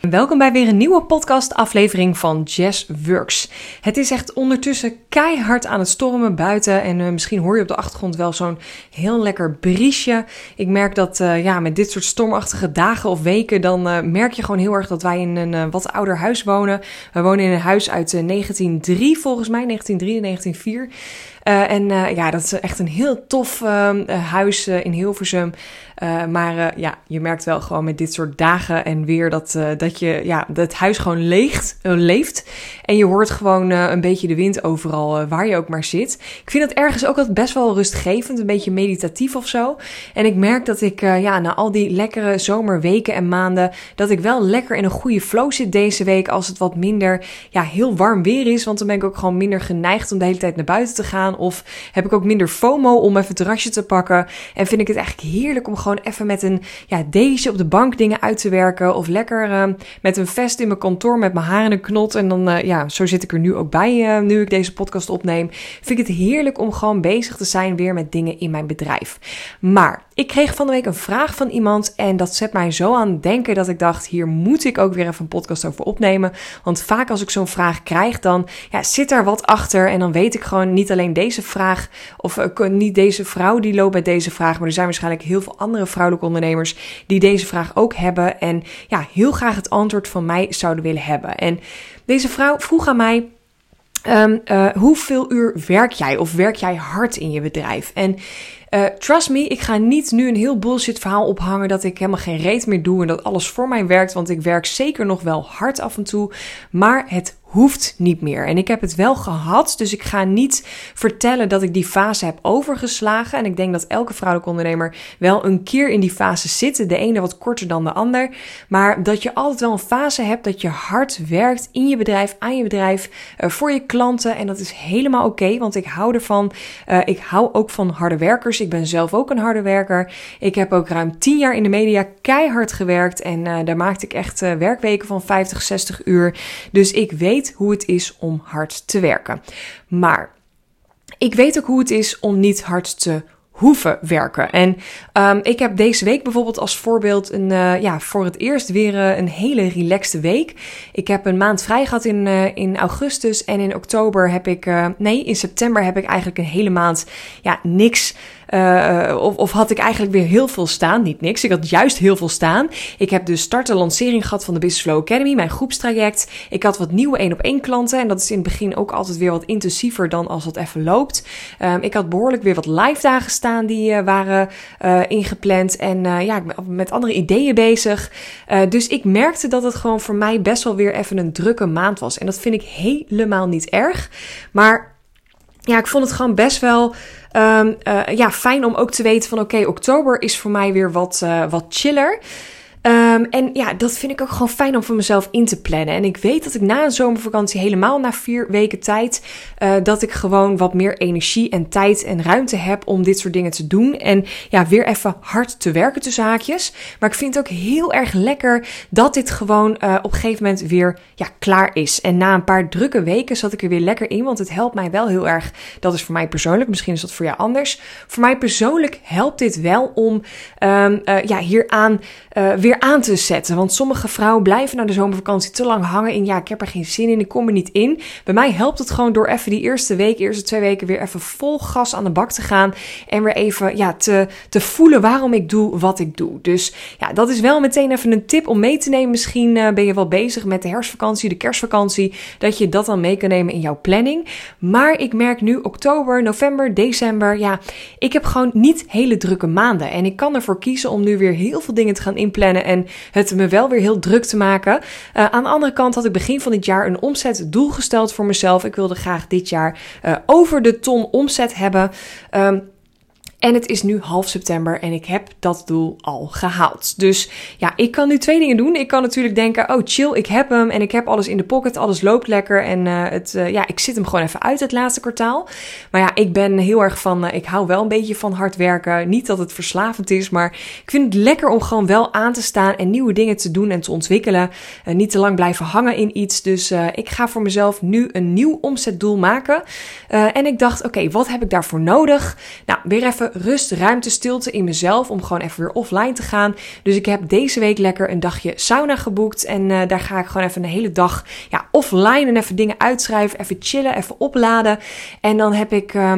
Welkom bij weer een nieuwe podcast-aflevering van Jazz Works. Het is echt ondertussen keihard aan het stormen buiten. En uh, misschien hoor je op de achtergrond wel zo'n heel lekker briesje. Ik merk dat uh, ja, met dit soort stormachtige dagen of weken, dan uh, merk je gewoon heel erg dat wij in een wat ouder huis wonen. We wonen in een huis uit 1903, volgens mij, 1903 en 1904. Uh, en uh, ja, dat is echt een heel tof uh, huis in Hilversum. maar ja, je merkt wel gewoon met dit soort dagen en weer dat, dat je ja, het huis gewoon leegt, leeft. En je hoort gewoon een beetje de wind overal waar je ook maar zit. Ik vind het ergens ook altijd best wel rustgevend, een beetje meditatief of zo. En ik merk dat ik ja, na al die lekkere zomerweken en maanden, dat ik wel lekker in een goede flow zit deze week als het wat minder ja, heel warm weer is. Want dan ben ik ook gewoon minder geneigd om de hele tijd naar buiten te gaan of heb ik ook minder FOMO om even het rasje te pakken? En vind ik het eigenlijk heerlijk om gewoon even met een ja, deze op de bank dingen uit te werken. Of lekker uh, met een vest in mijn kantoor met mijn haar in een knot. En dan, uh, ja, zo zit ik er nu ook bij uh, nu ik deze podcast opneem. Vind ik het heerlijk om gewoon bezig te zijn weer met dingen in mijn bedrijf. Maar ik kreeg van de week een vraag van iemand en dat zet mij zo aan het denken dat ik dacht, hier moet ik ook weer even een podcast over opnemen. Want vaak als ik zo'n vraag krijg, dan ja, zit er wat achter en dan weet ik gewoon niet alleen deze vraag of uh, niet deze vrouw die loopt met deze vraag, maar er zijn waarschijnlijk heel veel andere vrouwelijke ondernemers die deze vraag ook hebben en ja, heel graag het antwoord van mij zouden willen hebben. En deze vrouw vroeg aan mij, Um, uh, hoeveel uur werk jij of werk jij hard in je bedrijf? En uh, trust me, ik ga niet nu een heel bullshit verhaal ophangen dat ik helemaal geen reet meer doe en dat alles voor mij werkt, want ik werk zeker nog wel hard af en toe, maar het hoeft niet meer. En ik heb het wel gehad, dus ik ga niet vertellen dat ik die fase heb overgeslagen. En ik denk dat elke vrouwelijke ondernemer wel een keer in die fase zit. De ene wat korter dan de ander. Maar dat je altijd wel een fase hebt dat je hard werkt in je bedrijf, aan je bedrijf, uh, voor je klanten. En dat is helemaal oké, want ik hou ervan. Uh, ik hou ook van harde werkers. Ik ben zelf ook een harde werker. Ik heb ook ruim 10 jaar in de media keihard gewerkt. En uh, daar maakte ik echt werkweken van 50, 60 uur. Dus ik weet hoe het is om hard te werken. Maar ik weet ook hoe het is om niet hard te hoeven werken. En um, ik heb deze week bijvoorbeeld als voorbeeld een, uh, ja, voor het eerst weer uh, een hele relaxte week. Ik heb een maand vrij gehad in, uh, in augustus en in oktober heb ik, nee, in september heb ik eigenlijk een hele maand, ja, niks uh, of, of, had ik eigenlijk weer heel veel staan? Niet niks. Ik had juist heel veel staan. Ik heb dus start en lancering gehad van de Business Flow Academy, mijn groepstraject. Ik had wat nieuwe één op één klanten. En dat is in het begin ook altijd weer wat intensiever dan als het even loopt. Um, ik had behoorlijk weer wat live dagen staan die uh, waren ingepland. En ja, ik ben met andere ideeën bezig. dus ik merkte dat het gewoon voor mij best wel weer even een drukke maand was. En dat vind ik helemaal niet erg. Maar ja, ik vond het gewoon best wel um, uh, ja, fijn om ook te weten van oké, oktober is voor mij weer wat, uh, wat chiller. Um, en ja, dat vind ik ook gewoon fijn om voor mezelf in te plannen. En ik weet dat ik na een zomervakantie, helemaal na vier weken tijd, uh, dat ik gewoon wat meer energie en tijd en ruimte heb om dit soort dingen te doen. En ja, weer even hard te werken tussen haakjes. Maar ik vind het ook heel erg lekker dat dit gewoon uh, op een gegeven moment weer ja, klaar is. En na een paar drukke weken zat ik er weer lekker in, want het helpt mij wel heel erg. Dat is voor mij persoonlijk, misschien is dat voor jou anders. Voor mij persoonlijk helpt dit wel om um, uh, ja, hieraan weer aan te zetten. Want sommige vrouwen blijven na de zomervakantie te lang hangen in ja, ik heb er geen zin in, ik kom er niet in. Bij mij helpt het gewoon door even die eerste week, eerste twee weken weer even vol gas aan de bak te gaan en weer even ja, te, te voelen waarom ik doe wat ik doe. Dus ja, dat is wel meteen even een tip om mee te nemen. Misschien uh, ben je wel bezig met de herfstvakantie, de kerstvakantie, dat je dat dan mee kan nemen in jouw planning. Maar ik merk nu oktober, november, december, ja, ik heb gewoon niet hele drukke maanden en ik kan ervoor kiezen om nu weer heel veel dingen te gaan inplannen en het me wel weer heel druk te maken. Uh, aan de andere kant had ik begin van dit jaar een omzetdoel gesteld voor mezelf. Ik wilde graag dit jaar uh, over de ton omzet hebben. Um, en het is nu half september en ik heb dat doel al gehaald. Dus ja, ik kan nu twee dingen doen. Ik kan natuurlijk denken, oh chill, ik heb hem en ik heb alles in de pocket, alles loopt lekker en uh, het, uh, ja, ik zit hem gewoon even uit het laatste kwartaal. Maar ja, ik ben heel erg van, uh, ik hou wel een beetje van hard werken. Niet dat het verslavend is, maar ik vind het lekker om gewoon wel aan te staan en nieuwe dingen te doen en te ontwikkelen. niet te lang blijven hangen in iets. Dus ik ga voor mezelf nu een nieuw omzetdoel maken. en ik dacht, oké, wat heb ik daarvoor nodig? Nou, weer even rust, ruimte, stilte in mezelf om gewoon even weer offline te gaan. Dus ik heb deze week lekker een dagje sauna geboekt. En uh, daar ga ik gewoon even een hele dag ja, offline en even dingen uitschrijven. Even chillen, even opladen. En dan heb ik uh,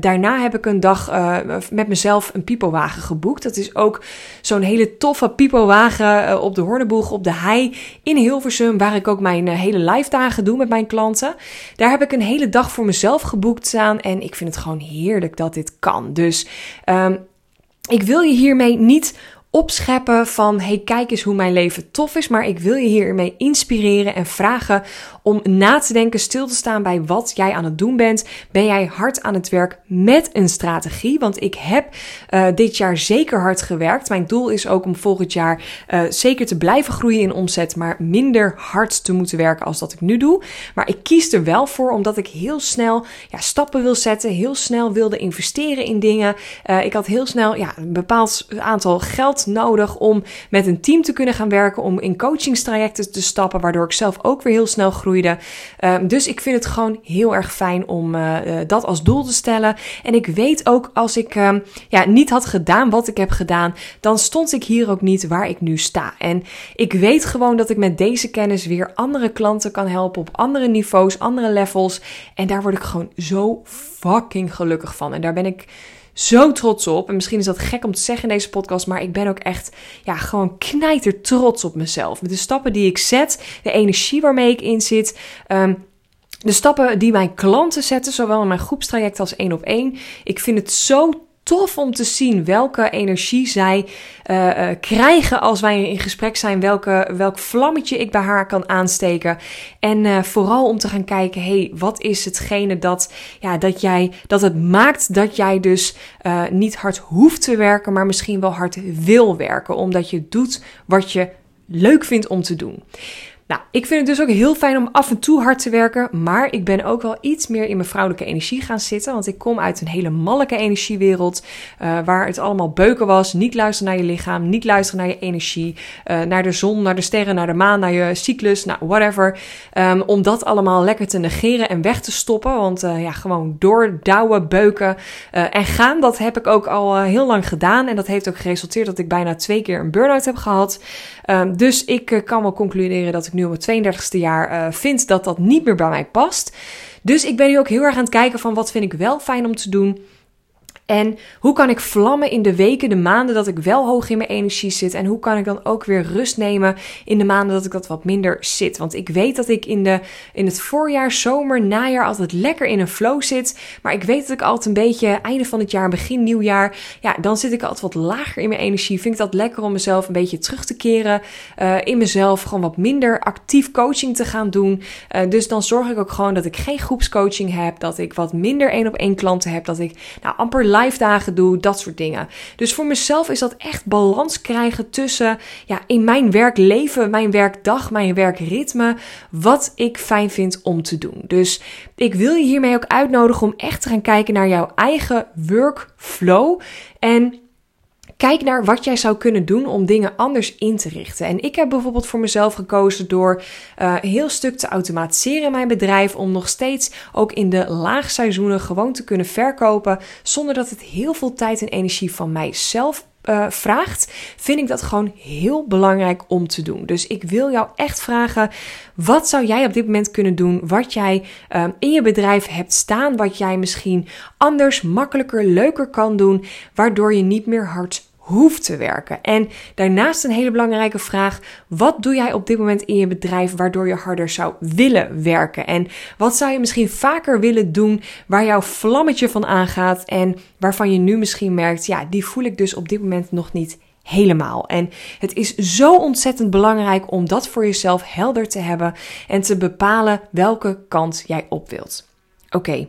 daarna heb ik een dag uh, met mezelf een pipowagen geboekt. Dat is ook zo'n hele toffe pipowagen op de Horneboeg, op de Hei in Hilversum. Waar ik ook mijn hele live dagen doe met mijn klanten. Daar heb ik een hele dag voor mezelf geboekt staan. En ik vind het gewoon heerlijk dat dit kan. Dus um, ik wil je hiermee niet opscheppen van hey kijk eens hoe mijn leven tof is, maar ik wil je hiermee inspireren en vragen om na te denken, stil te staan bij wat jij aan het doen bent. Ben jij hard aan het werk met een strategie? Want ik heb uh, dit jaar zeker hard gewerkt. Mijn doel is ook om volgend jaar uh, zeker te blijven groeien in omzet, maar minder hard te moeten werken als dat ik nu doe. Maar ik kies er wel voor omdat ik heel snel ja, stappen wil zetten, heel snel wilde investeren in dingen. Uh, ik had heel snel ja, een bepaald aantal geld nodig om met een team te kunnen gaan werken, om in coachingstrajecten te stappen, waardoor ik zelf ook weer heel snel groeide. Um, dus ik vind het gewoon heel erg fijn om uh, dat als doel te stellen. En ik weet ook als ik um, ja, niet had gedaan wat ik heb gedaan, dan stond ik hier ook niet waar ik nu sta. En ik weet gewoon dat ik met deze kennis weer andere klanten kan helpen op andere niveaus, andere levels. En daar word ik gewoon zo fucking gelukkig van. En daar ben ik zo trots op. En misschien is dat gek om te zeggen in deze podcast, maar ik ben ook echt, ja, gewoon knijter trots op mezelf. Met de stappen die ik zet, de energie waarmee ik in zit. Um, de stappen die mijn klanten zetten, zowel in mijn groepstraject als één op één. Ik vind het zo tof om te zien welke energie zij uh, krijgen als wij in gesprek zijn. Welke, welk vlammetje ik bij haar kan aansteken. En uh, vooral om te gaan kijken, hey, wat is hetgene dat, ja, dat, jij, dat het maakt dat jij dus niet hard hoeft te werken, maar misschien wel hard wil werken. Omdat je doet wat je leuk vindt om te doen. Nou, ik vind het dus ook heel fijn om af en toe hard te werken, maar ik ben ook wel iets meer in mijn vrouwelijke energie gaan zitten, want ik kom uit een hele mannelijke energiewereld, uh, waar het allemaal beuken was, niet luisteren naar je lichaam, niet luisteren naar je energie, uh, naar de zon, naar de sterren, naar de maan, naar je cyclus, nou whatever, um, om dat allemaal lekker te negeren en weg te stoppen, want uh, ja, gewoon doordouwen, beuken en gaan, dat heb ik ook al heel lang gedaan en dat heeft ook geresulteerd dat ik bijna twee keer een burn-out heb gehad. Um, dus ik kan wel concluderen dat ik nu op mijn 32e jaar uh, vind dat dat niet meer bij mij past. Dus ik ben nu ook heel erg aan het kijken van wat vind ik wel fijn om te doen. En hoe kan ik vlammen in de weken, de maanden dat ik wel hoog in mijn energie zit? En hoe kan ik dan ook weer rust nemen in de maanden dat ik dat wat minder zit? Want ik weet dat ik in, de, in het voorjaar, zomer, najaar altijd lekker in een flow zit. Maar ik weet dat ik altijd een beetje einde van het jaar, begin nieuwjaar, ja, dan zit ik altijd wat lager in mijn energie. Vind ik dat lekker om mezelf een beetje terug te keren uh, in mezelf. Gewoon wat minder actief coaching te gaan doen. Uh, dus dan zorg ik ook gewoon dat ik geen groepscoaching heb. Dat ik wat minder één op één klanten heb. Dat ik nou amper live dagen doe, dat soort dingen. Dus voor mezelf is dat echt balans krijgen tussen ja, in mijn werkleven, mijn werkdag, mijn werkritme, wat ik fijn vind om te doen. Dus ik wil je hiermee ook uitnodigen om echt te gaan kijken naar jouw eigen workflow en Kijk naar wat jij zou kunnen doen om dingen anders in te richten. En ik heb bijvoorbeeld voor mezelf gekozen door uh, heel stuk te automatiseren in mijn bedrijf. Om nog steeds ook in de laagseizoenen gewoon te kunnen verkopen. Zonder dat het heel veel tijd en energie van mijzelf uh, vraagt, vind ik dat gewoon heel belangrijk om te doen. Dus ik wil jou echt vragen: wat zou jij op dit moment kunnen doen? Wat jij uh, in je bedrijf hebt staan, wat jij misschien anders, makkelijker, leuker kan doen, waardoor je niet meer hard hoeft te werken. En daarnaast een hele belangrijke vraag: wat doe jij op dit moment in je bedrijf waardoor je harder zou willen werken? En wat zou je misschien vaker willen doen waar jouw vlammetje van aangaat en waarvan je nu misschien merkt: ja, die voel ik dus op dit moment nog niet helemaal. En het is zo ontzettend belangrijk om dat voor jezelf helder te hebben en te bepalen welke kant jij op wilt. Oké,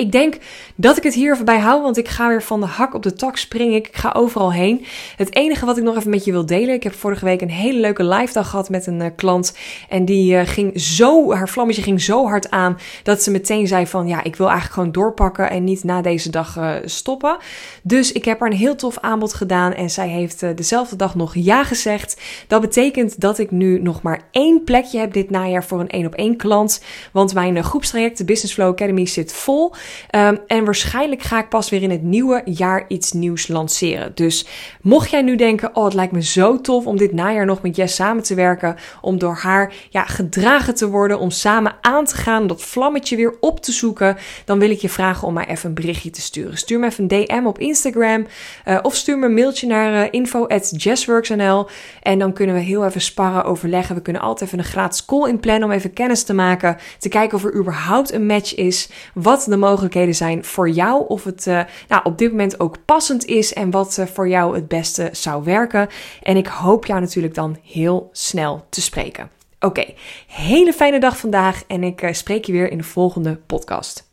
ik denk dat ik het hier even bij hou, want ik ga weer van de hak op de tak springen. Ik ga overal heen. Het enige wat ik nog even met je wil delen. Ik heb vorige week een hele leuke live dag gehad met een uh, klant. En die uh, ging zo, haar vlammetje ging zo hard aan dat ze meteen zei van ja, ik wil eigenlijk gewoon doorpakken en niet na deze dag uh, stoppen. Dus ik heb haar een heel tof aanbod gedaan en zij heeft dezelfde dag nog ja gezegd. Dat betekent dat ik nu nog maar één plekje heb dit najaar voor een één op één klant. Want mijn groepstraject, de Business Flow Academy, zit vol. Ehm, en waarschijnlijk ga ik pas weer in het nieuwe jaar iets nieuws lanceren. Dus mocht jij nu denken: Oh, het lijkt me zo tof om dit najaar nog met Jess samen te werken. Om door haar ja, gedragen te worden. Om samen aan te gaan. Dat vlammetje weer op te zoeken. Dan wil ik je vragen om mij even een berichtje te sturen. Stuur me even een DM op Instagram. Uh, of stuur me een mailtje naar uh, info.jessworks.nl. En dan kunnen we heel even sparren, overleggen. We kunnen altijd even een gratis call inplannen om even kennis te maken. Te kijken of er überhaupt een match is. Wat de mogelijkheden zijn voor jou. Of het uh, nou, op dit moment ook passend is. En wat voor jou het beste zou werken. En ik hoop jou natuurlijk dan heel snel te spreken. Oké, hele fijne dag vandaag en ik spreek je weer in de volgende podcast.